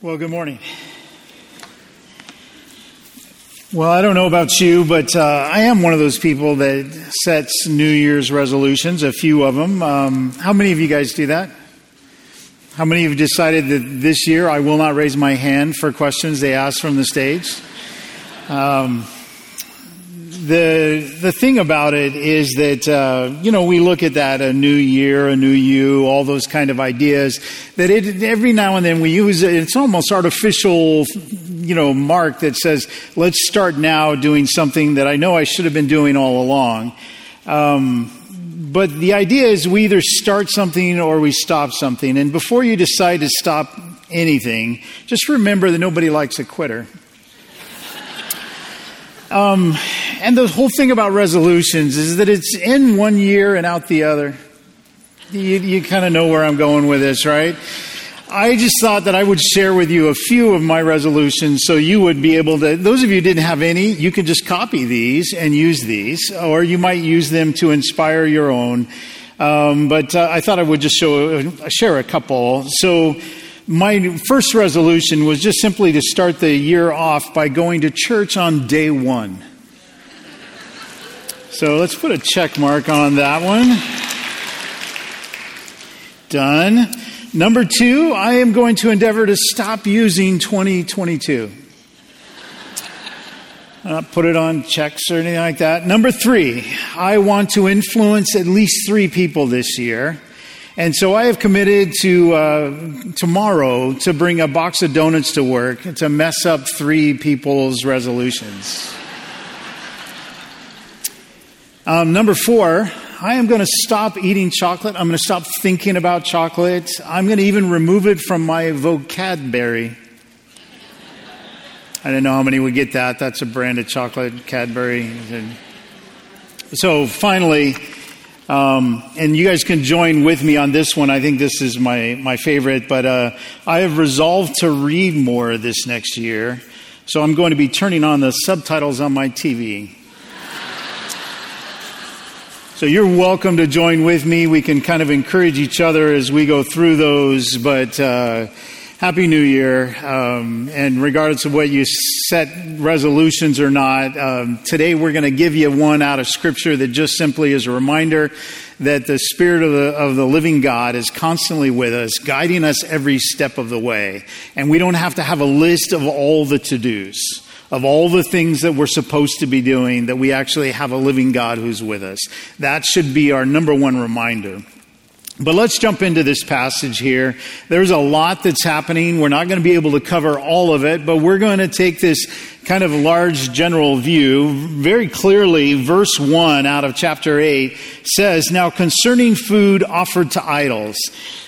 Well, good morning. Well, I don't know about you, but uh, I am one of those people that sets New Year's resolutions, a few of them. Um, how many of you guys do that? How many of have decided that this year I will not raise my hand for questions they ask from the stage? Um, the the thing about it is that uh, you know we look at that a new year, a new you, all those kind of ideas. That it, every now and then we use it. It's almost artificial, you know, mark that says let's start now doing something that I know I should have been doing all along. Um, but the idea is we either start something or we stop something. And before you decide to stop anything, just remember that nobody likes a quitter. Um, and the whole thing about resolutions is that it's in one year and out the other. You, you kind of know where I'm going with this, right? I just thought that I would share with you a few of my resolutions so you would be able to, those of you didn't have any, you can just copy these and use these, or you might use them to inspire your own. Um, but uh, I thought I would just show, share a couple. So, my first resolution was just simply to start the year off by going to church on day one. So let's put a check mark on that one. Done. Number two, I am going to endeavor to stop using 2022. Not uh, put it on checks or anything like that. Number three, I want to influence at least three people this year. And so I have committed to uh, tomorrow to bring a box of donuts to work to mess up three people's resolutions. Um, number four, I am going to stop eating chocolate. I'm going to stop thinking about chocolate. I'm going to even remove it from my vocabulary. I don't know how many would get that. That's a brand of chocolate, Cadbury. So finally, um, and you guys can join with me on this one. I think this is my, my favorite, but uh, I have resolved to read more this next year. So I'm going to be turning on the subtitles on my TV. So you're welcome to join with me. We can kind of encourage each other as we go through those, but. Uh, Happy New Year. Um, and regardless of what you set resolutions or not, um, today we're going to give you one out of Scripture that just simply is a reminder that the Spirit of the, of the living God is constantly with us, guiding us every step of the way. And we don't have to have a list of all the to dos of all the things that we're supposed to be doing, that we actually have a living God who's with us. That should be our number one reminder. But let's jump into this passage here. There's a lot that's happening. We're not going to be able to cover all of it, but we're going to take this kind of large general view. Very clearly, verse 1 out of chapter 8 says, Now concerning food offered to idols.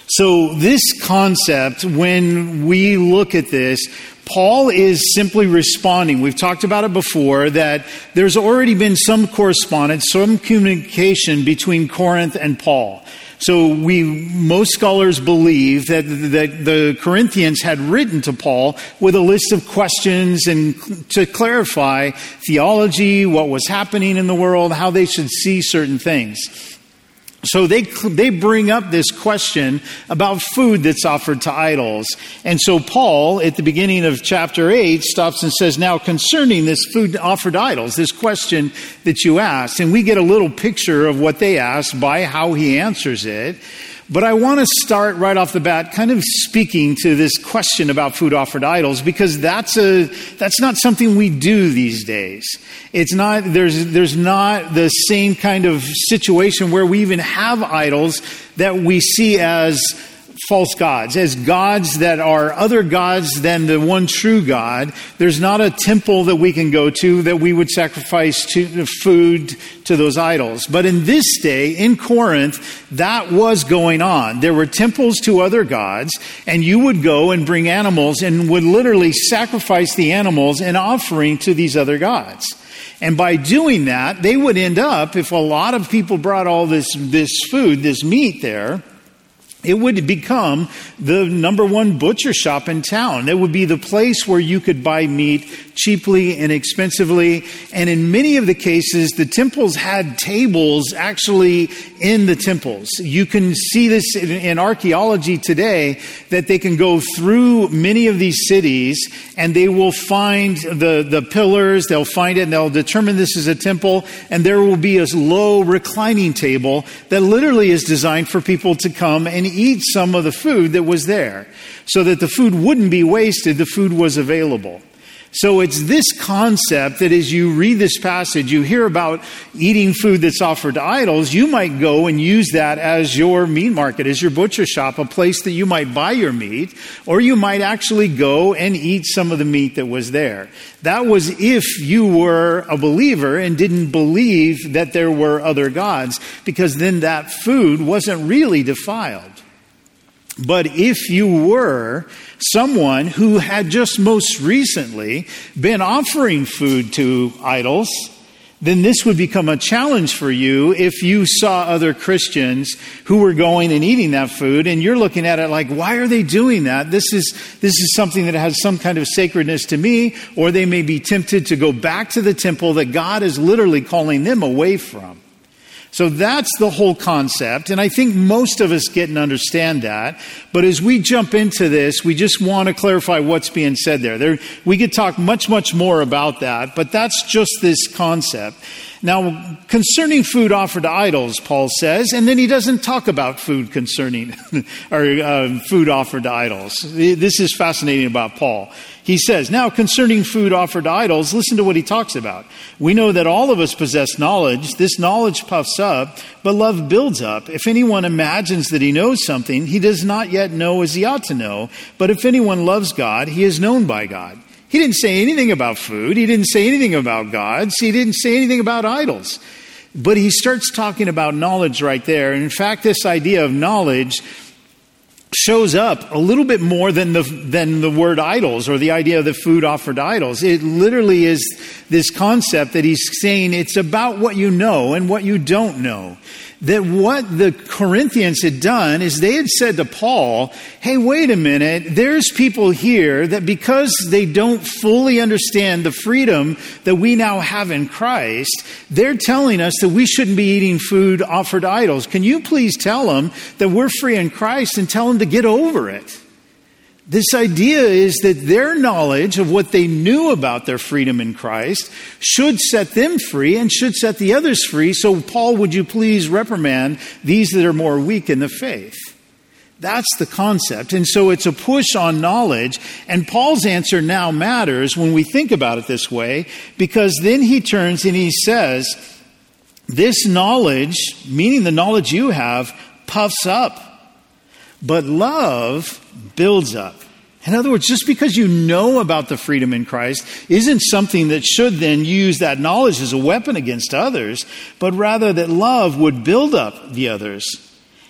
So, this concept, when we look at this, Paul is simply responding. We've talked about it before that there's already been some correspondence, some communication between Corinth and Paul. So we, most scholars believe that, that the Corinthians had written to Paul with a list of questions and to clarify theology, what was happening in the world, how they should see certain things. So they, they bring up this question about food that's offered to idols. And so Paul, at the beginning of chapter 8, stops and says, Now concerning this food offered to idols, this question that you asked, and we get a little picture of what they asked by how he answers it. But I want to start right off the bat kind of speaking to this question about food offered idols because that's a that's not something we do these days. It's not there's there's not the same kind of situation where we even have idols that we see as false gods, as gods that are other gods than the one true God. There's not a temple that we can go to that we would sacrifice to, food to those idols. But in this day, in Corinth, that was going on. There were temples to other gods, and you would go and bring animals and would literally sacrifice the animals in offering to these other gods. And by doing that, they would end up, if a lot of people brought all this, this food, this meat there, it would become the number one butcher shop in town. It would be the place where you could buy meat cheaply and expensively. And in many of the cases, the temples had tables actually in the temples. You can see this in, in archaeology today that they can go through many of these cities and they will find the, the pillars, they'll find it and they'll determine this is a temple. And there will be a low reclining table that literally is designed for people to come and eat some of the food that was there so that the food wouldn't be wasted, the food was available. So it's this concept that as you read this passage, you hear about eating food that's offered to idols, you might go and use that as your meat market, as your butcher shop, a place that you might buy your meat, or you might actually go and eat some of the meat that was there. That was if you were a believer and didn't believe that there were other gods, because then that food wasn't really defiled. But if you were someone who had just most recently been offering food to idols, then this would become a challenge for you if you saw other Christians who were going and eating that food and you're looking at it like, why are they doing that? This is, this is something that has some kind of sacredness to me, or they may be tempted to go back to the temple that God is literally calling them away from. So that's the whole concept. And I think most of us get and understand that. But as we jump into this, we just want to clarify what's being said there. there we could talk much, much more about that, but that's just this concept. Now, concerning food offered to idols, Paul says, and then he doesn't talk about food concerning, or uh, food offered to idols. This is fascinating about Paul. He says, Now concerning food offered to idols, listen to what he talks about. We know that all of us possess knowledge. This knowledge puffs up, but love builds up. If anyone imagines that he knows something, he does not yet know as he ought to know. But if anyone loves God, he is known by God. He didn't say anything about food. He didn't say anything about gods. He didn't say anything about idols. But he starts talking about knowledge right there. And in fact, this idea of knowledge shows up a little bit more than the, than the word idols or the idea of the food offered idols. It literally is this concept that he's saying it's about what you know and what you don't know that what the Corinthians had done is they had said to Paul, hey, wait a minute, there's people here that because they don't fully understand the freedom that we now have in Christ, they're telling us that we shouldn't be eating food offered to idols. Can you please tell them that we're free in Christ and tell them to get over it? This idea is that their knowledge of what they knew about their freedom in Christ should set them free and should set the others free. So, Paul, would you please reprimand these that are more weak in the faith? That's the concept. And so it's a push on knowledge. And Paul's answer now matters when we think about it this way, because then he turns and he says, This knowledge, meaning the knowledge you have, puffs up but love builds up. In other words, just because you know about the freedom in Christ isn't something that should then use that knowledge as a weapon against others, but rather that love would build up the others.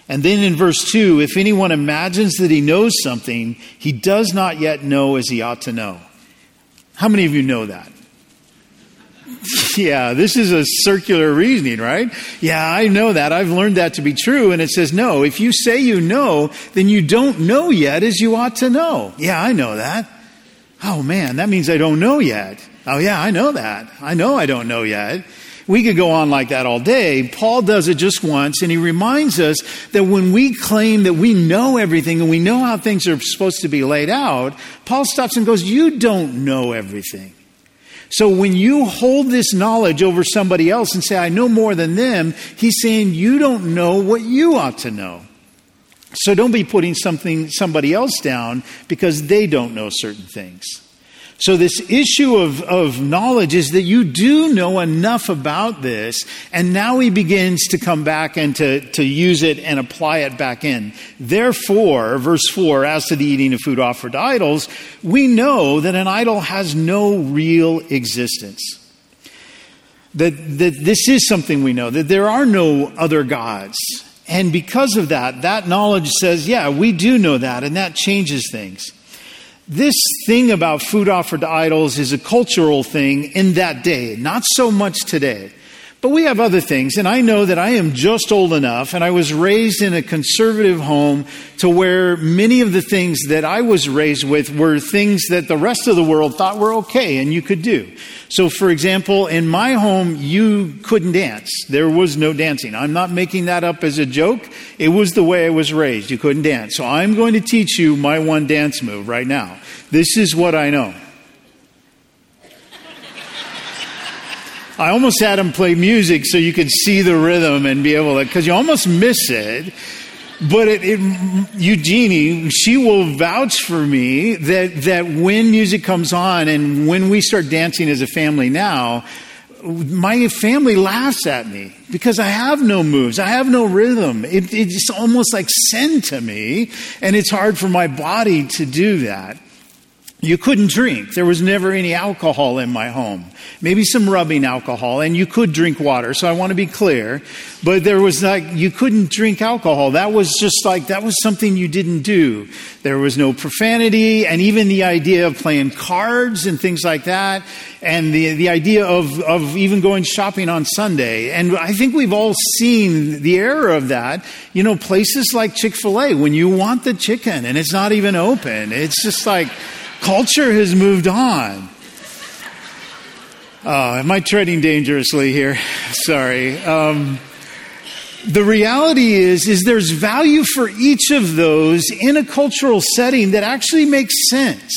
And then in verse 2, if anyone imagines that he knows something, he does not yet know as he ought to know. How many of you know that? yeah, this is a circular reasoning, right? Yeah, I know that. I've learned that to be true. And it says, no, if you say you know, then you don't know yet as you ought to know. Yeah, I know that. Oh man, that means I don't know yet. Oh yeah, I know that. I know I don't know yet. We could go on like that all day. Paul does it just once, and he reminds us that when we claim that we know everything and we know how things are supposed to be laid out, Paul stops and goes, You don't know everything. So when you hold this knowledge over somebody else and say, I know more than them, he's saying you don't know what you ought to know. So don't be putting something, somebody else down because they don't know certain things. So, this issue of, of knowledge is that you do know enough about this, and now he begins to come back and to, to use it and apply it back in. Therefore, verse 4, as to the eating of food offered to idols, we know that an idol has no real existence. That, that this is something we know, that there are no other gods. And because of that, that knowledge says, yeah, we do know that, and that changes things. This thing about food offered to idols is a cultural thing in that day, not so much today. But we have other things, and I know that I am just old enough, and I was raised in a conservative home to where many of the things that I was raised with were things that the rest of the world thought were okay and you could do. So, for example, in my home, you couldn't dance. There was no dancing. I'm not making that up as a joke. It was the way I was raised. You couldn't dance. So, I'm going to teach you my one dance move right now. This is what I know. I almost had him play music so you could see the rhythm and be able to, because you almost miss it. But it, it, Eugenie, she will vouch for me that, that when music comes on and when we start dancing as a family now, my family laughs at me because I have no moves. I have no rhythm. It, it's almost like sin to me, and it's hard for my body to do that. You couldn't drink. There was never any alcohol in my home. Maybe some rubbing alcohol, and you could drink water. So I want to be clear. But there was like, you couldn't drink alcohol. That was just like, that was something you didn't do. There was no profanity, and even the idea of playing cards and things like that, and the, the idea of, of even going shopping on Sunday. And I think we've all seen the error of that. You know, places like Chick fil A, when you want the chicken and it's not even open, it's just like, Culture has moved on. Oh, am I treading dangerously here? Sorry. Um, the reality is, is there's value for each of those in a cultural setting that actually makes sense.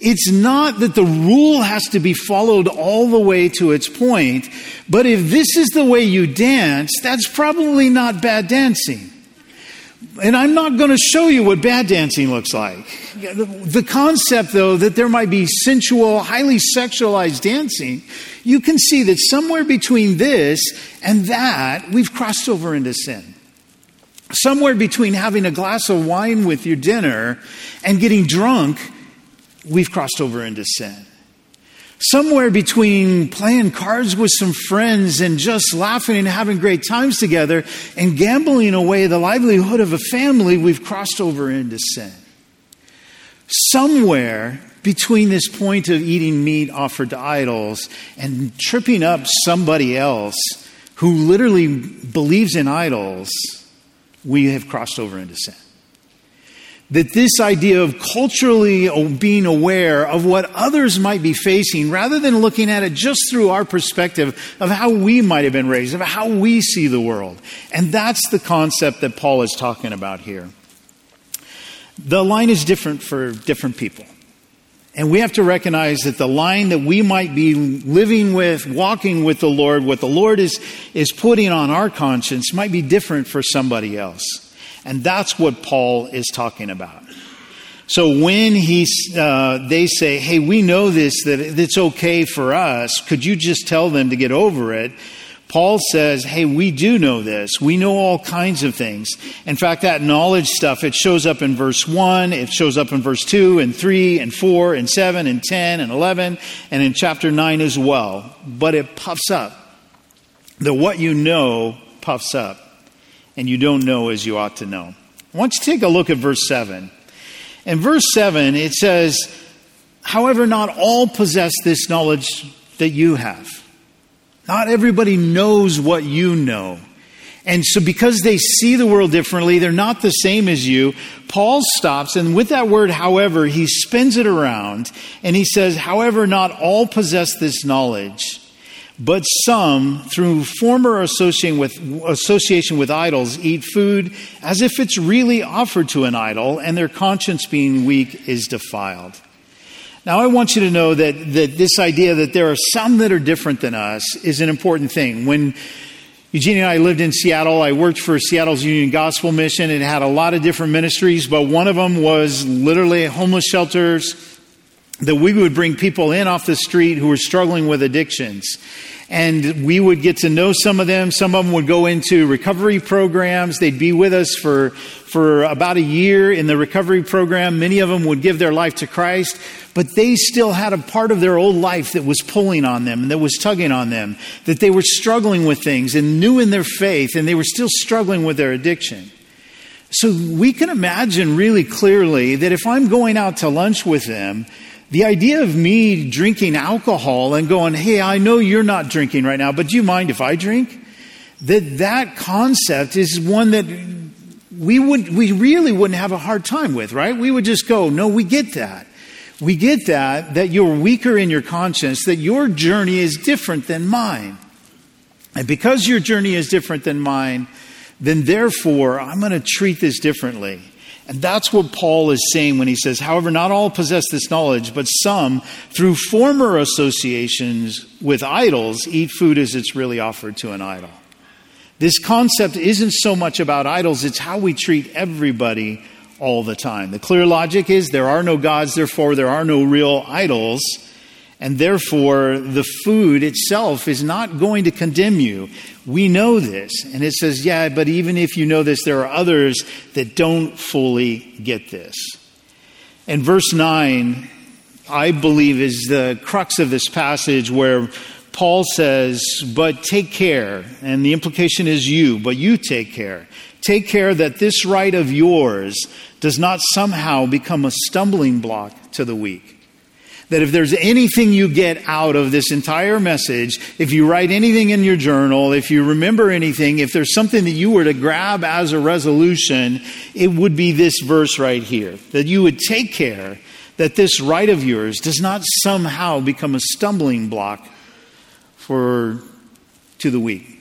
It's not that the rule has to be followed all the way to its point, but if this is the way you dance, that's probably not bad dancing. And I'm not going to show you what bad dancing looks like. The concept, though, that there might be sensual, highly sexualized dancing, you can see that somewhere between this and that, we've crossed over into sin. Somewhere between having a glass of wine with your dinner and getting drunk, we've crossed over into sin somewhere between playing cards with some friends and just laughing and having great times together and gambling away the livelihood of a family, we've crossed over into sin. Somewhere between this point of eating meat offered to idols and tripping up somebody else who literally believes in idols, we have crossed over into sin that this idea of culturally being aware of what others might be facing rather than looking at it just through our perspective of how we might have been raised, of how we see the world. And that's the concept that Paul is talking about here. The line is different for different people. And we have to recognize that the line that we might be living with, walking with the Lord, what the Lord is, is putting on our conscience might be different for somebody else. And that's what Paul is talking about. So when he, uh, they say, hey, we know this, that it's okay for us, could you just tell them to get over it? Paul says, hey, we do know this. We know all kinds of things. In fact, that knowledge stuff, it shows up in verse 1, it shows up in verse 2 and 3 and 4 and 7 and 10 and 11 and in chapter 9 as well. But it puffs up. The what you know puffs up and you don't know as you ought to know. I want you take a look at verse 7. In verse 7, it says, However, not all possess this knowledge that you have. Not everybody knows what you know. And so, because they see the world differently, they're not the same as you. Paul stops, and with that word, however, he spins it around and he says, However, not all possess this knowledge. But some, through former association with, association with idols, eat food as if it's really offered to an idol, and their conscience being weak is defiled. Now, I want you to know that, that this idea that there are some that are different than us is an important thing. When Eugene and I lived in Seattle, I worked for Seattle's Union Gospel Mission. It had a lot of different ministries, but one of them was literally homeless shelters that we would bring people in off the street who were struggling with addictions. And we would get to know some of them. Some of them would go into recovery programs. They'd be with us for, for about a year in the recovery program. Many of them would give their life to Christ, but they still had a part of their old life that was pulling on them and that was tugging on them, that they were struggling with things and new in their faith and they were still struggling with their addiction. So we can imagine really clearly that if I'm going out to lunch with them, The idea of me drinking alcohol and going, hey, I know you're not drinking right now, but do you mind if I drink? That that concept is one that we would we really wouldn't have a hard time with, right? We would just go, no, we get that. We get that, that you're weaker in your conscience, that your journey is different than mine. And because your journey is different than mine, then therefore I'm going to treat this differently. And that's what Paul is saying when he says, however, not all possess this knowledge, but some, through former associations with idols, eat food as it's really offered to an idol. This concept isn't so much about idols, it's how we treat everybody all the time. The clear logic is there are no gods, therefore, there are no real idols. And therefore, the food itself is not going to condemn you. We know this. And it says, yeah, but even if you know this, there are others that don't fully get this. And verse 9, I believe, is the crux of this passage where Paul says, but take care. And the implication is you, but you take care. Take care that this right of yours does not somehow become a stumbling block to the weak that if there's anything you get out of this entire message, if you write anything in your journal, if you remember anything, if there's something that you were to grab as a resolution, it would be this verse right here. That you would take care that this right of yours does not somehow become a stumbling block for to the weak.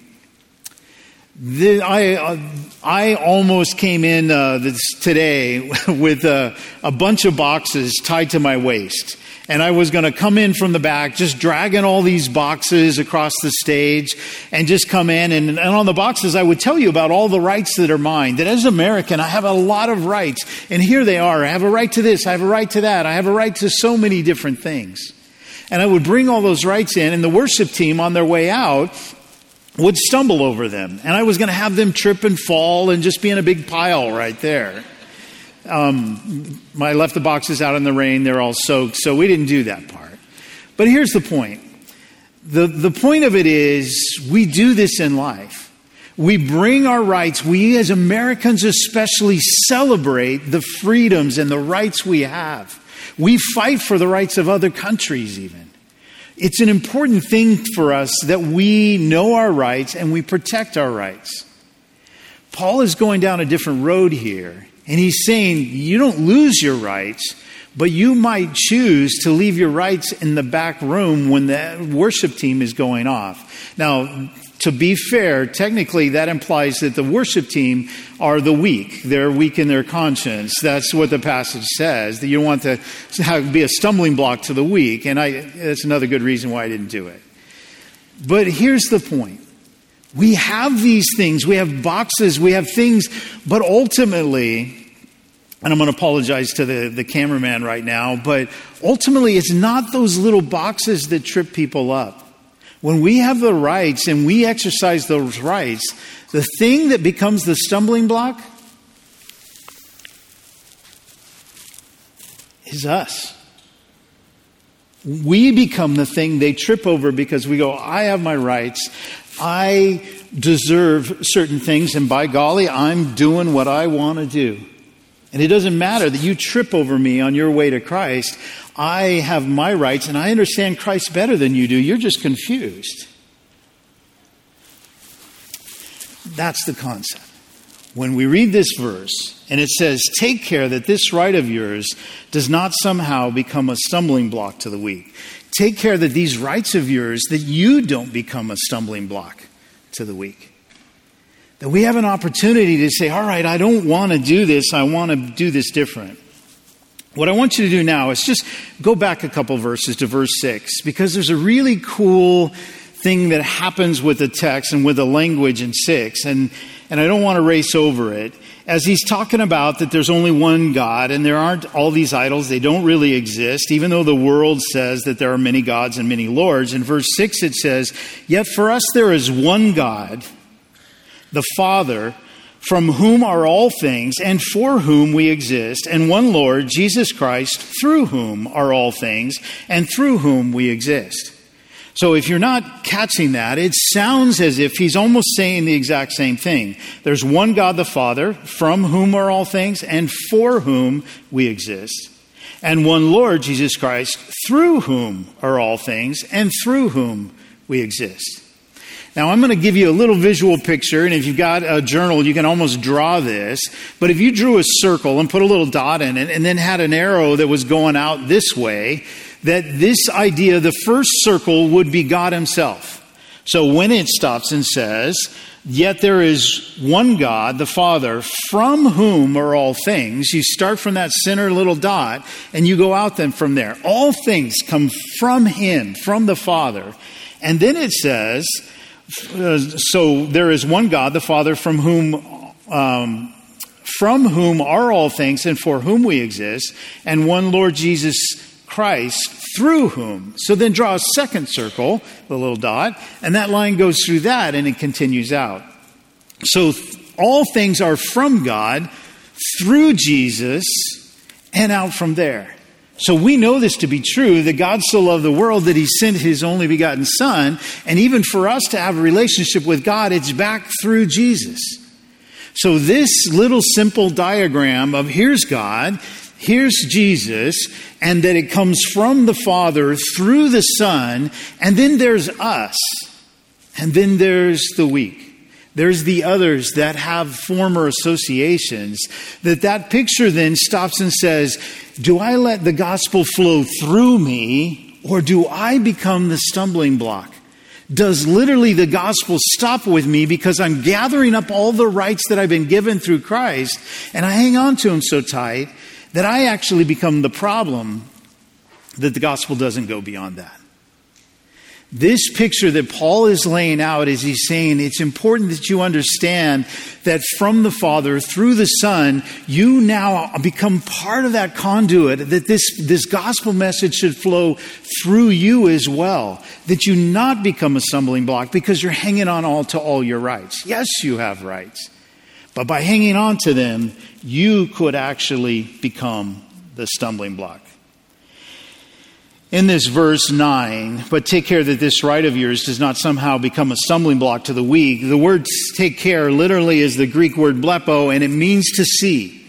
The, I, uh, I almost came in uh, this, today with a, a bunch of boxes tied to my waist and I was going to come in from the back, just dragging all these boxes across the stage and just come in. And, and, on the boxes, I would tell you about all the rights that are mine. That as an American, I have a lot of rights. And here they are. I have a right to this. I have a right to that. I have a right to so many different things. And I would bring all those rights in, and the worship team on their way out would stumble over them. And I was going to have them trip and fall and just be in a big pile right there. Um, I left the boxes out in the rain, they're all soaked, so we didn't do that part. But here's the point the, the point of it is we do this in life. We bring our rights, we as Americans especially celebrate the freedoms and the rights we have. We fight for the rights of other countries, even. It's an important thing for us that we know our rights and we protect our rights. Paul is going down a different road here. And he's saying you don't lose your rights, but you might choose to leave your rights in the back room when the worship team is going off. Now, to be fair, technically that implies that the worship team are the weak. They're weak in their conscience. That's what the passage says, that you don't want to have, be a stumbling block to the weak. And I, that's another good reason why I didn't do it. But here's the point. We have these things, we have boxes, we have things, but ultimately, and I'm going to apologize to the, the cameraman right now, but ultimately, it's not those little boxes that trip people up. When we have the rights and we exercise those rights, the thing that becomes the stumbling block is us. We become the thing they trip over because we go, I have my rights. I deserve certain things, and by golly, I'm doing what I want to do. And it doesn't matter that you trip over me on your way to Christ. I have my rights, and I understand Christ better than you do. You're just confused. That's the concept. When we read this verse, and it says, Take care that this right of yours does not somehow become a stumbling block to the weak. Take care that these rights of yours, that you don't become a stumbling block to the weak. That we have an opportunity to say, all right, I don't want to do this, I want to do this different. What I want you to do now is just go back a couple verses to verse 6, because there's a really cool thing that happens with the text and with the language in 6, and, and I don't want to race over it as he's talking about that there's only one God and there aren't all these idols, they don't really exist, even though the world says that there are many gods and many lords. In verse 6 it says, Yet for us there is one God, the Father, from whom are all things and for whom we exist, and one Lord, Jesus Christ, through whom are all things and through whom we exist. So if you're not catching that, it sounds as if he's almost saying the exact same thing. There's one God the Father, from whom are all things, and for whom we exist. and one Lord, Jesus Christ, through whom are all things and through whom we exist. Now, I'm going to give you a little visual picture, and if you've got a journal, you can almost draw this. But if you drew a circle and put a little dot in it, and then had an arrow that was going out this way, that this idea, the first circle, would be God Himself. So when it stops and says, Yet there is one God, the Father, from whom are all things. You start from that center little dot and you go out then from there. All things come from Him, from the Father. And then it says, uh, so there is one God, the Father, from whom, um, from whom are all things and for whom we exist, and one Lord Jesus Christ, through whom. So then draw a second circle, the little dot, and that line goes through that and it continues out. So all things are from God, through Jesus, and out from there. So we know this to be true that God so loved the world that he sent his only begotten Son. And even for us to have a relationship with God, it's back through Jesus. So this little simple diagram of here's God, here's Jesus, and that it comes from the Father through the Son, and then there's us, and then there's the weak. There's the others that have former associations. That that picture then stops and says, do I let the gospel flow through me or do I become the stumbling block? Does literally the gospel stop with me because I'm gathering up all the rights that I've been given through Christ and I hang on to them so tight that I actually become the problem that the gospel doesn't go beyond that? This picture that Paul is laying out is he's saying it's important that you understand that from the Father through the Son, you now become part of that conduit, that this, this gospel message should flow through you as well. That you not become a stumbling block because you're hanging on all to all your rights. Yes, you have rights. But by hanging on to them, you could actually become the stumbling block in this verse 9, but take care that this right of yours does not somehow become a stumbling block to the weak. The word take care literally is the Greek word blepo, and it means to see.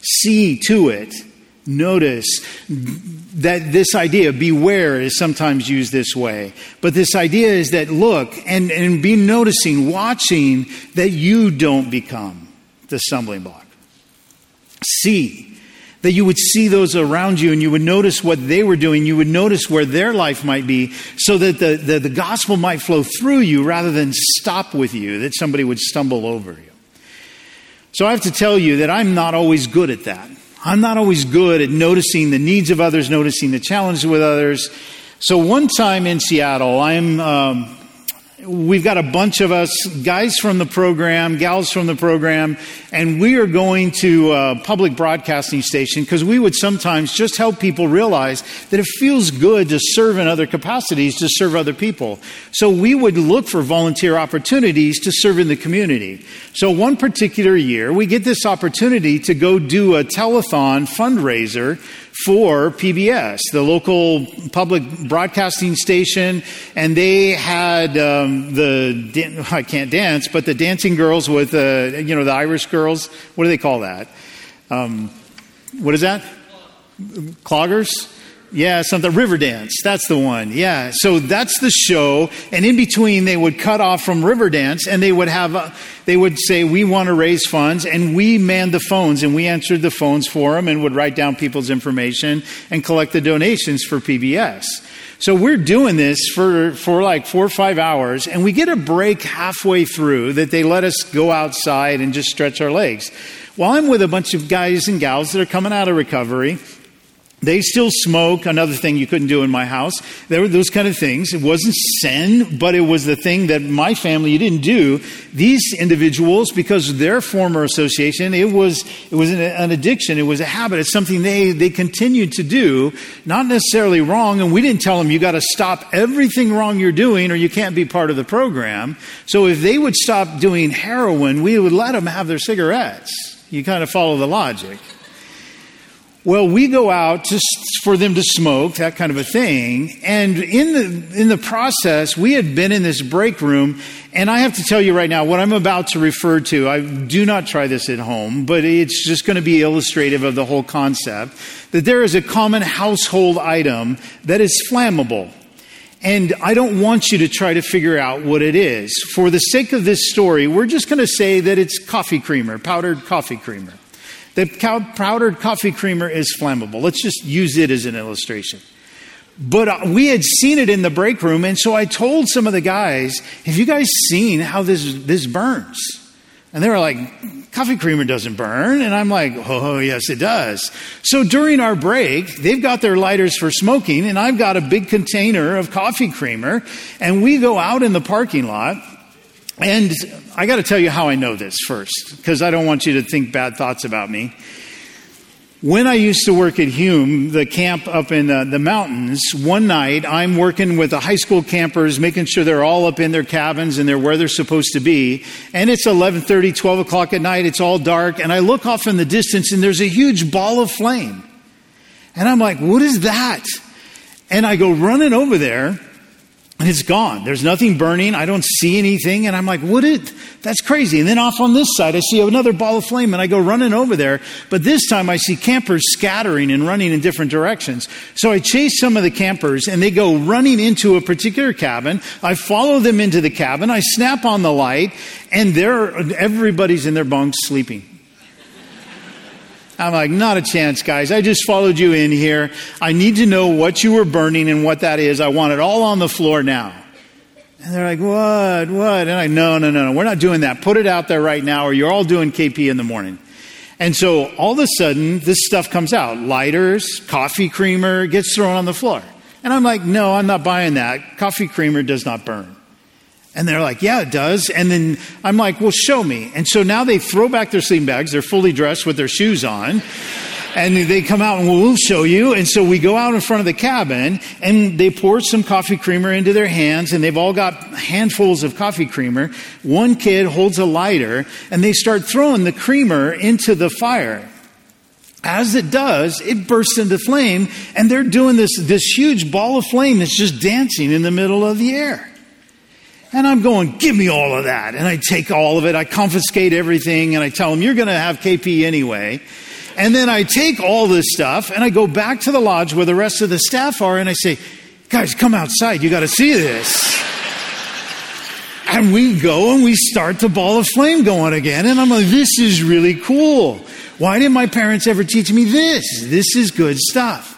See to it. Notice that this idea, beware, is sometimes used this way. But this idea is that look and, and be noticing, watching that you don't become the stumbling block. See that you would see those around you and you would notice what they were doing. You would notice where their life might be so that the, the, the, gospel might flow through you rather than stop with you, that somebody would stumble over you. So I have to tell you that I'm not always good at that. I'm not always good at noticing the needs of others, noticing the challenges with others. So one time in Seattle, I'm um, we've got a bunch of us, guys from the program, gals from the program, and we are going to a public broadcasting station because we would sometimes just help people realize that it feels good to serve in other capacities, to serve other people. So we would look for volunteer opportunities to serve in the community. So one particular year, we get this opportunity to go do a telethon fundraiser for PBS, the local public broadcasting station, and they had um, the I can't dance, but the dancing girls with uh, you know the Irish girls. What do they call that? Um, what is that? Cloggers. Yeah, something Riverdance. That's the one. Yeah. So that's the show. And in between, they would cut off from Riverdance, and they would have, a, they would say, "We want to raise funds," and we manned the phones, and we answered the phones for them, and would write down people's information and collect the donations for PBS. So we're doing this for, for like four or five hours, and we get a break halfway through that they let us go outside and just stretch our legs. While I'm with a bunch of guys and gals that are coming out of recovery, they still smoke, another thing you couldn't do in my house. There were those kind of things. It wasn't sin, but it was the thing that my family didn't do. These individuals, because of their former association, it was, it was an, an addiction. It was a habit. It's something they, they continued to do, not necessarily wrong. And we didn't tell them you got to stop everything wrong you're doing or you can't be part of the program. So if they would stop doing heroin, we would let them have their cigarettes. You kind of follow the logic. Well, we go out just for them to smoke, that kind of a thing. And in the, in the process, we had been in this break room. And I have to tell you right now, what I'm about to refer to, I do not try this at home, but it's just going to be illustrative of the whole concept that there is a common household item that is flammable. And I don't want you to try to figure out what it is. For the sake of this story, we're just going to say that it's coffee creamer, powdered coffee creamer. The powdered coffee creamer is flammable. Let's just use it as an illustration. But uh, we had seen it in the break room, and so I told some of the guys, Have you guys seen how this, this burns? And they were like, Coffee creamer doesn't burn. And I'm like, Oh, yes, it does. So during our break, they've got their lighters for smoking, and I've got a big container of coffee creamer, and we go out in the parking lot and I got to tell you how I know this first, because I don't want you to think bad thoughts about me. When I used to work at Hume, the camp up in uh, the mountains, one night I'm working with the high school campers, making sure they're all up in their cabins and they're where they're supposed to be. And it's 11:30, 12 o'clock at night. It's all dark, and I look off in the distance, and there's a huge ball of flame. And I'm like, "What is that?" And I go running over there, and it's gone. There's nothing burning. I don't see anything. And I'm like, what is, that's crazy. And then off on this side, I see another ball of flame and I go running over there. But this time I see campers scattering and running in different directions. So I chase some of the campers and they go running into a particular cabin. I follow them into the cabin. I snap on the light and they're, everybody's in their bunks sleeping. I'm like, not a chance, guys. I just followed you in here. I need to know what you were burning and what that is. I want it all on the floor now. And they're like, what, what? And I, no, no, no, no, we're not doing that. Put it out there right now or you're all doing KP in the morning. And so all of a sudden, this stuff comes out. Lighters, coffee creamer gets thrown on the floor. And I'm like, no, I'm not buying that. Coffee creamer does not burn. And they're like, yeah, it does. And then I'm like, well, show me. And so now they throw back their sleeping bags. They're fully dressed with their shoes on. And they come out and we'll show you. And so we go out in front of the cabin and they pour some coffee creamer into their hands and they've all got handfuls of coffee creamer. One kid holds a lighter and they start throwing the creamer into the fire. As it does, it bursts into flame and they're doing this, this huge ball of flame that's just dancing in the middle of the air. And I'm going, give me all of that. And I take all of it. I confiscate everything and I tell them, you're going to have KP anyway. And then I take all this stuff and I go back to the lodge where the rest of the staff are and I say, guys, come outside. You got to see this. and we go and we start the ball of flame going again. And I'm like, this is really cool. Why didn't my parents ever teach me this? This is good stuff.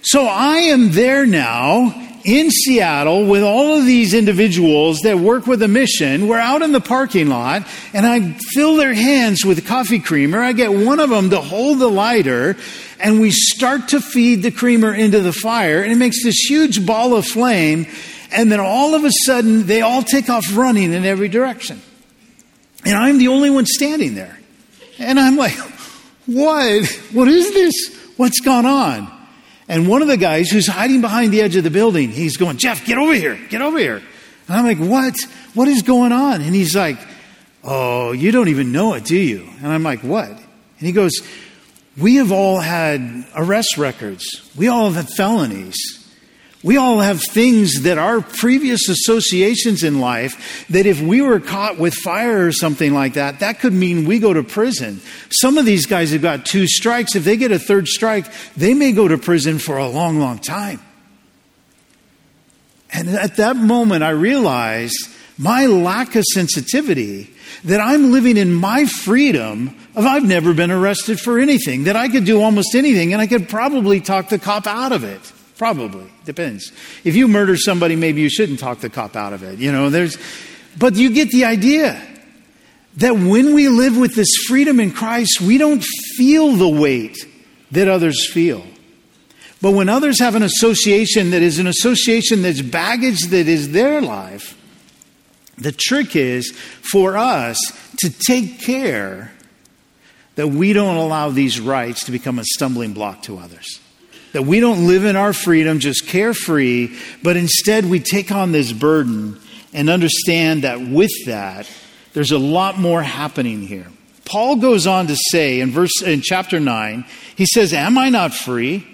So I am there now in Seattle with all of these individuals that work with a mission. We're out in the parking lot and I fill their hands with coffee creamer. I get one of them to hold the lighter and we start to feed the creamer into the fire and it makes this huge ball of flame. And then all of a sudden they all take off running in every direction. And I'm the only one standing there. And I'm like, what? What is this? What's gone on? And one of the guys who's hiding behind the edge of the building, he's going, Jeff, get over here, get over here. And I'm like, what? What is going on? And he's like, oh, you don't even know it, do you? And I'm like, what? And he goes, we have all had arrest records. We all have had felonies. We all have things that our previous associations in life, that if we were caught with fire or something like that, that could mean we go to prison. Some of these guys have got two strikes. If they get a third strike, they may go to prison for a long, long time. And at that moment, I realized my lack of sensitivity that I'm living in my freedom of I've never been arrested for anything, that I could do almost anything and I could probably talk the cop out of it. Probably. Depends. If you murder somebody, maybe you shouldn't talk the cop out of it. You know, there's, but you get the idea that when we live with this freedom in Christ, we don't feel the weight that others feel. But when others have an association that is an association that's baggage that is their life, the trick is for us to take care that we don't allow these rights to become a stumbling block to others. That we don't live in our freedom just carefree, but instead we take on this burden and understand that with that, there's a lot more happening here. Paul goes on to say in verse in chapter 9, he says, "Am I not free?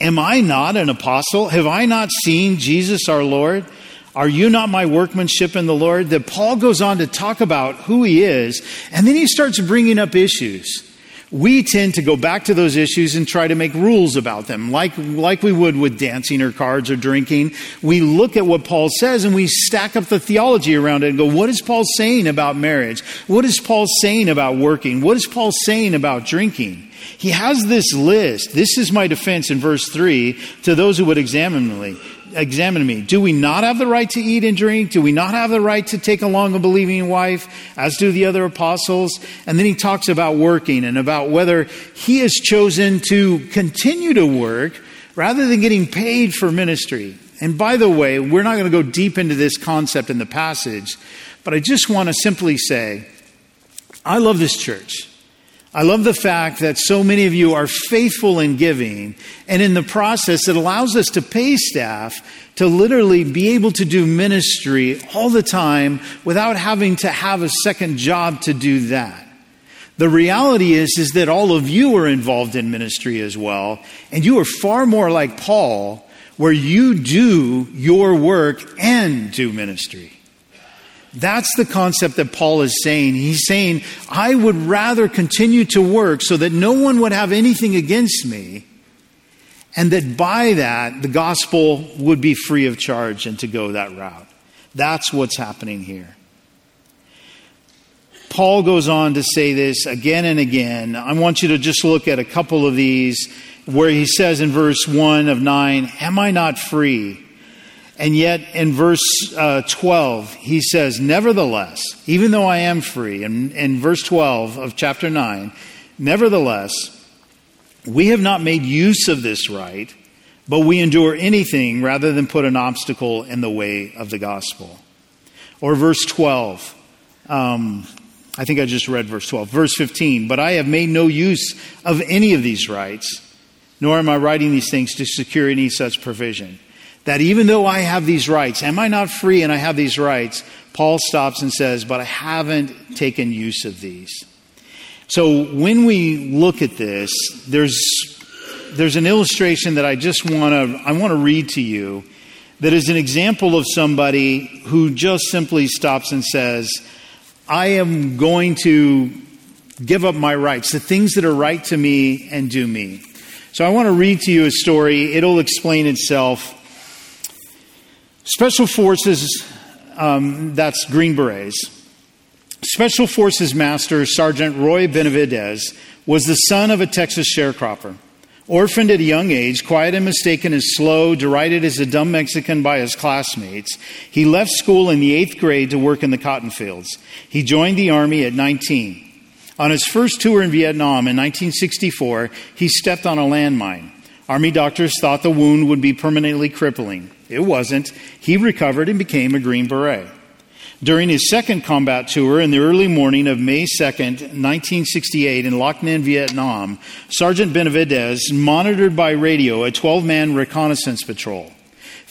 Am I not an apostle? Have I not seen Jesus our Lord? Are you not my workmanship in the Lord?" That Paul goes on to talk about who he is, and then he starts bringing up issues we tend to go back to those issues and try to make rules about them, like, like we would with dancing or cards or drinking. We look at what Paul says and we stack up the theology around it and go, what is Paul saying about marriage? What is Paul saying about working? What is Paul saying about drinking? He has this list. This is my defense in verse 3 to those who would examine me examine me. Do we not have the right to eat and drink? Do we not have the right to take along a believing wife, as do the other apostles? And then he talks about working and about whether he has chosen to continue to work rather than getting paid for ministry. And by the way, we're not going to go deep into this concept in the passage, but I just want to simply say, I love this church. I love the fact that so many of you are faithful in giving, and in the process, it allows us to pay staff to literally be able to do ministry all the time without having to have a second job to do that. The reality is, is that all of you are involved in ministry as well, and you are far more like Paul, where you do your work and do ministry. That's the concept that Paul is saying. He's saying, I would rather continue to work so that no one would have anything against me, and that by that, the gospel would be free of charge and to go that route. That's what's happening here. Paul goes on to say this again and again. I want you to just look at a couple of these where he says in verse 1 of 9, Am I not free? And yet, in verse uh, 12, he says, Nevertheless, even though I am free, in, in verse 12 of chapter 9, nevertheless, we have not made use of this right, but we endure anything rather than put an obstacle in the way of the gospel. Or verse 12. Um, I think I just read verse 12. Verse 15. But I have made no use of any of these rights, nor am I writing these things to secure any such provision that even though I have these rights, am I not free and I have these rights? Paul stops and says, but I haven't taken use of these. So when we look at this, there's, there's an illustration that I just want to, I want to read to you that is an example of somebody who just simply stops and says, I am going to give up my rights, the things that are right to me, and do me. So I want to read to you a story. It'll explain itself. Special Forces, um, that's Green Berets. Special Forces Master Sergeant Roy Benavidez was the son of a Texas sharecropper. Orphaned at a young age, quiet and mistaken as slow, derided as a dumb Mexican by his classmates, he left school in the eighth grade to work in the cotton fields. He joined the Army at 19. On his first tour in Vietnam in 1964, he stepped on a landmine. Army doctors thought the wound would be permanently crippling. It wasn't. He recovered and became a Green Beret. During his second combat tour in the early morning of May 2nd, 1968, in Loc Ninh, Vietnam, Sergeant Benavidez monitored by radio a 12 man reconnaissance patrol.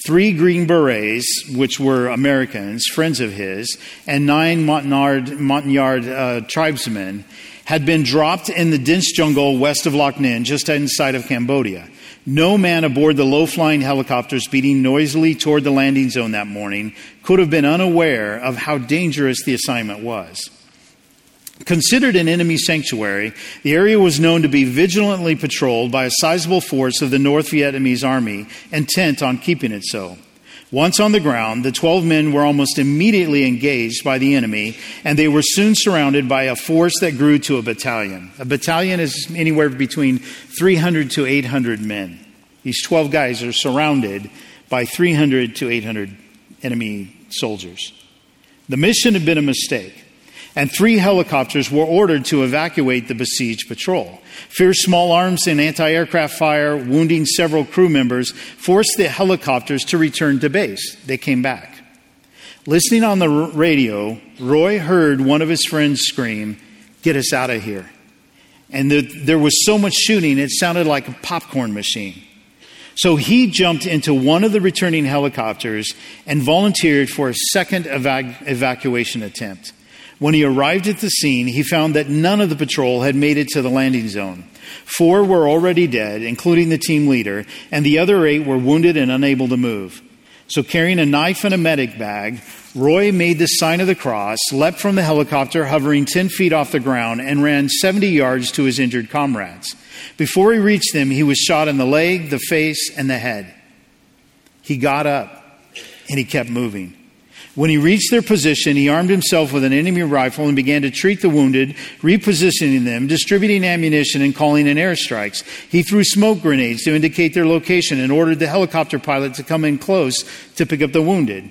Three Green Berets, which were Americans, friends of his, and nine Montagnard, Montagnard uh, tribesmen, had been dropped in the dense jungle west of Loc Ninh, just inside of Cambodia. No man aboard the low flying helicopter speeding noisily toward the landing zone that morning could have been unaware of how dangerous the assignment was. Considered an enemy sanctuary, the area was known to be vigilantly patrolled by a sizable force of the North Vietnamese army, intent on keeping it so. Once on the ground, the 12 men were almost immediately engaged by the enemy, and they were soon surrounded by a force that grew to a battalion. A battalion is anywhere between 300 to 800 men. These 12 guys are surrounded by 300 to 800 enemy soldiers. The mission had been a mistake and three helicopters were ordered to evacuate the besieged patrol. Fierce small arms and anti aircraft fire, wounding several crew members, forced the helicopters to return to base. They came back. Listening on the radio, Roy heard one of his friends scream, Get us out of here. And the, there was so much shooting, it sounded like a popcorn machine. So he jumped into one of the returning helicopters and volunteered for a second evac- evacuation attempt. When he arrived at the scene, he found that none of the patrol had made it to the landing zone. Four were already dead, including the team leader, and the other eight were wounded and unable to move. So, carrying a knife and a medic bag, Roy made the sign of the cross, leapt from the helicopter, hovering 10 feet off the ground, and ran 70 yards to his injured comrades. Before he reached them, he was shot in the leg, the face, and the head. He got up and he kept moving. When he reached their position, he armed himself with an enemy rifle and began to treat the wounded, repositioning them, distributing ammunition, and calling in airstrikes. He threw smoke grenades to indicate their location and ordered the helicopter pilot to come in close to pick up the wounded.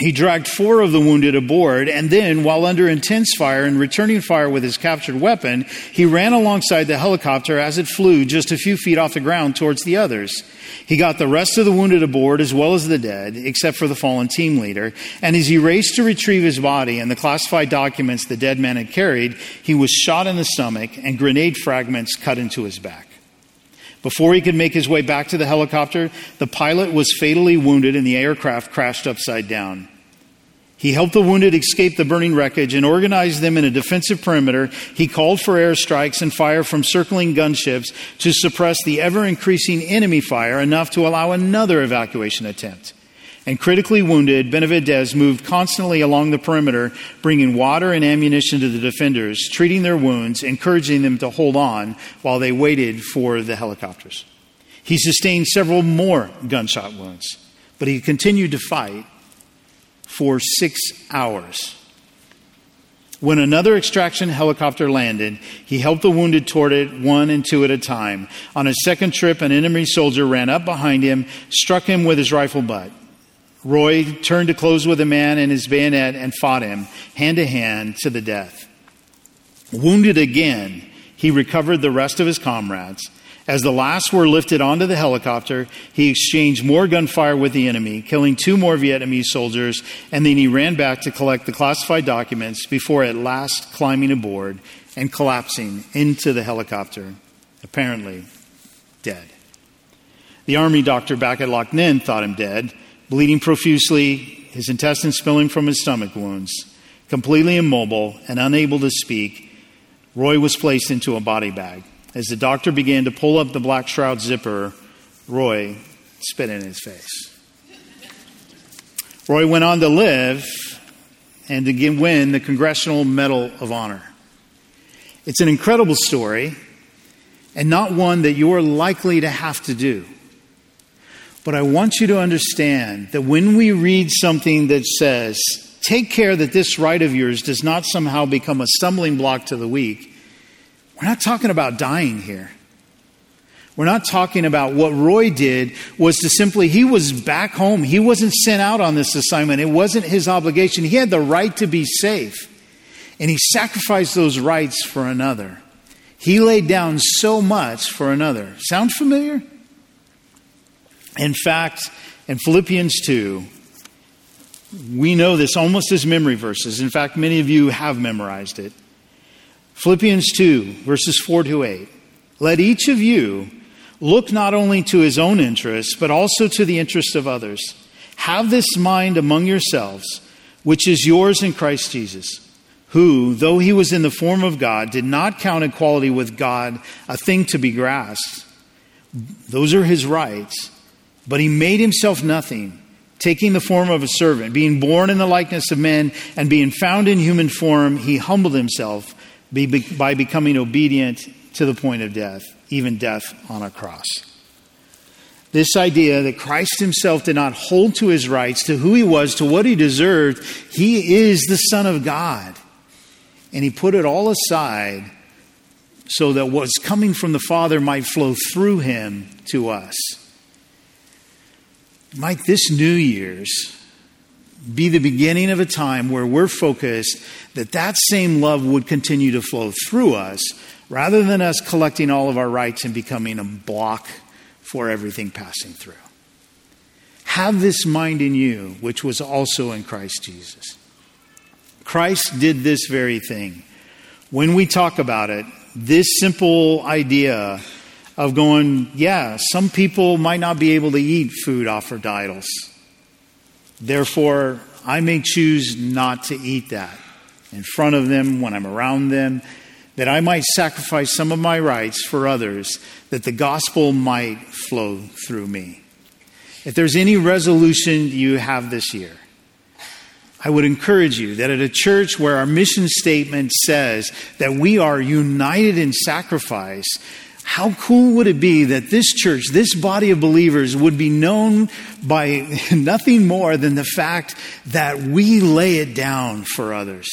He dragged four of the wounded aboard, and then, while under intense fire and returning fire with his captured weapon, he ran alongside the helicopter as it flew just a few feet off the ground towards the others. He got the rest of the wounded aboard as well as the dead, except for the fallen team leader, and as he raced to retrieve his body and the classified documents the dead man had carried, he was shot in the stomach and grenade fragments cut into his back. Before he could make his way back to the helicopter, the pilot was fatally wounded and the aircraft crashed upside down. He helped the wounded escape the burning wreckage and organized them in a defensive perimeter. He called for airstrikes and fire from circling gunships to suppress the ever increasing enemy fire enough to allow another evacuation attempt and critically wounded, Benavidez moved constantly along the perimeter, bringing water and ammunition to the defenders, treating their wounds, encouraging them to hold on while they waited for the helicopters. He sustained several more gunshot wounds, but he continued to fight for six hours. When another extraction helicopter landed, he helped the wounded toward it one and two at a time. On his second trip, an enemy soldier ran up behind him, struck him with his rifle butt. Roy turned to close with a man and his bayonet and fought him hand to hand to the death. Wounded again, he recovered the rest of his comrades. As the last were lifted onto the helicopter, he exchanged more gunfire with the enemy, killing two more Vietnamese soldiers, and then he ran back to collect the classified documents before at last climbing aboard and collapsing into the helicopter, apparently dead. The army doctor back at Loc Ninh thought him dead bleeding profusely, his intestines spilling from his stomach wounds, completely immobile and unable to speak, Roy was placed into a body bag. As the doctor began to pull up the black shroud zipper, Roy spit in his face. Roy went on to live and to win the Congressional Medal of Honor. It's an incredible story and not one that you're likely to have to do. But I want you to understand that when we read something that says, take care that this right of yours does not somehow become a stumbling block to the weak, we're not talking about dying here. We're not talking about what Roy did was to simply, he was back home. He wasn't sent out on this assignment. It wasn't his obligation. He had the right to be safe. And he sacrificed those rights for another. He laid down so much for another. Sound familiar? In fact, in Philippians 2, we know this almost as memory verses. In fact, many of you have memorized it. Philippians 2, verses 4 to 8. Let each of you look not only to his own interests, but also to the interests of others. Have this mind among yourselves, which is yours in Christ Jesus, who, though he was in the form of God, did not count equality with God a thing to be grasped. Those are his rights but he made himself nothing, taking the form of a servant, being born in the likeness of men, and being found in human form, he humbled himself by becoming obedient to the point of death, even death on a cross. This idea that Christ himself did not hold to his rights, to who he was, to what he deserved, he is the Son of God. And he put it all aside so that what's coming from the Father might flow through him to us. Might this New Year's be the beginning of a time where we're focused that that same love would continue to flow through us rather than us collecting all of our rights and becoming a block for everything passing through. Have this mind in you, which was also in Christ Jesus. Christ did this very thing. When we talk about it, this simple idea of going, yeah, some people might not be able to eat food offered to idols. Therefore, I may choose not to eat that. in front of them, when I'm around them, that I might sacrifice some of my rights for others, that the gospel might flow through me. If there's any resolution you have this year, I would encourage you that at a church where our mission statement says that we are united in sacrifice, how cool would it be that this church, this body of believers, would be known by nothing more than the fact that we lay it down for others,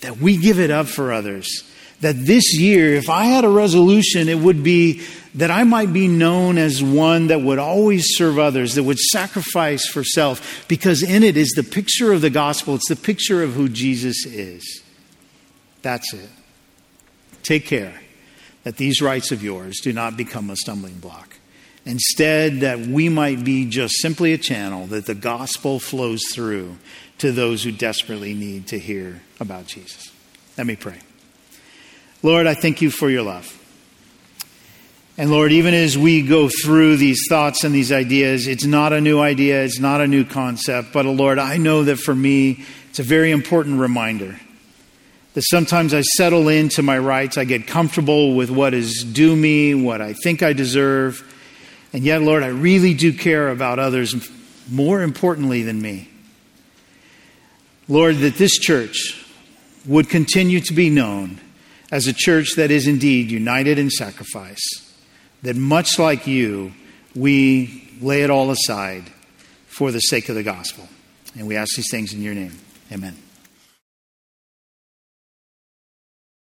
that we give it up for others? That this year, if I had a resolution, it would be that I might be known as one that would always serve others, that would sacrifice for self, because in it is the picture of the gospel. It's the picture of who Jesus is. That's it. Take care that these rights of yours do not become a stumbling block. Instead, that we might be just simply a channel that the gospel flows through to those who desperately need to hear about Jesus. Let me pray. Lord, I thank you for your love. And Lord, even as we go through these thoughts and these ideas, it's not a new idea, it's not a new concept, but Lord, I know that for me, it's a very important reminder that sometimes I settle into my rights, I get comfortable with what is due me, what I think I deserve. And yet, Lord, I really do care about others more importantly than me. Lord, that this church would continue to be known as a church that is indeed united in sacrifice, that much like you, we lay it all aside for the sake of the gospel. And we ask these things in your name. Amen.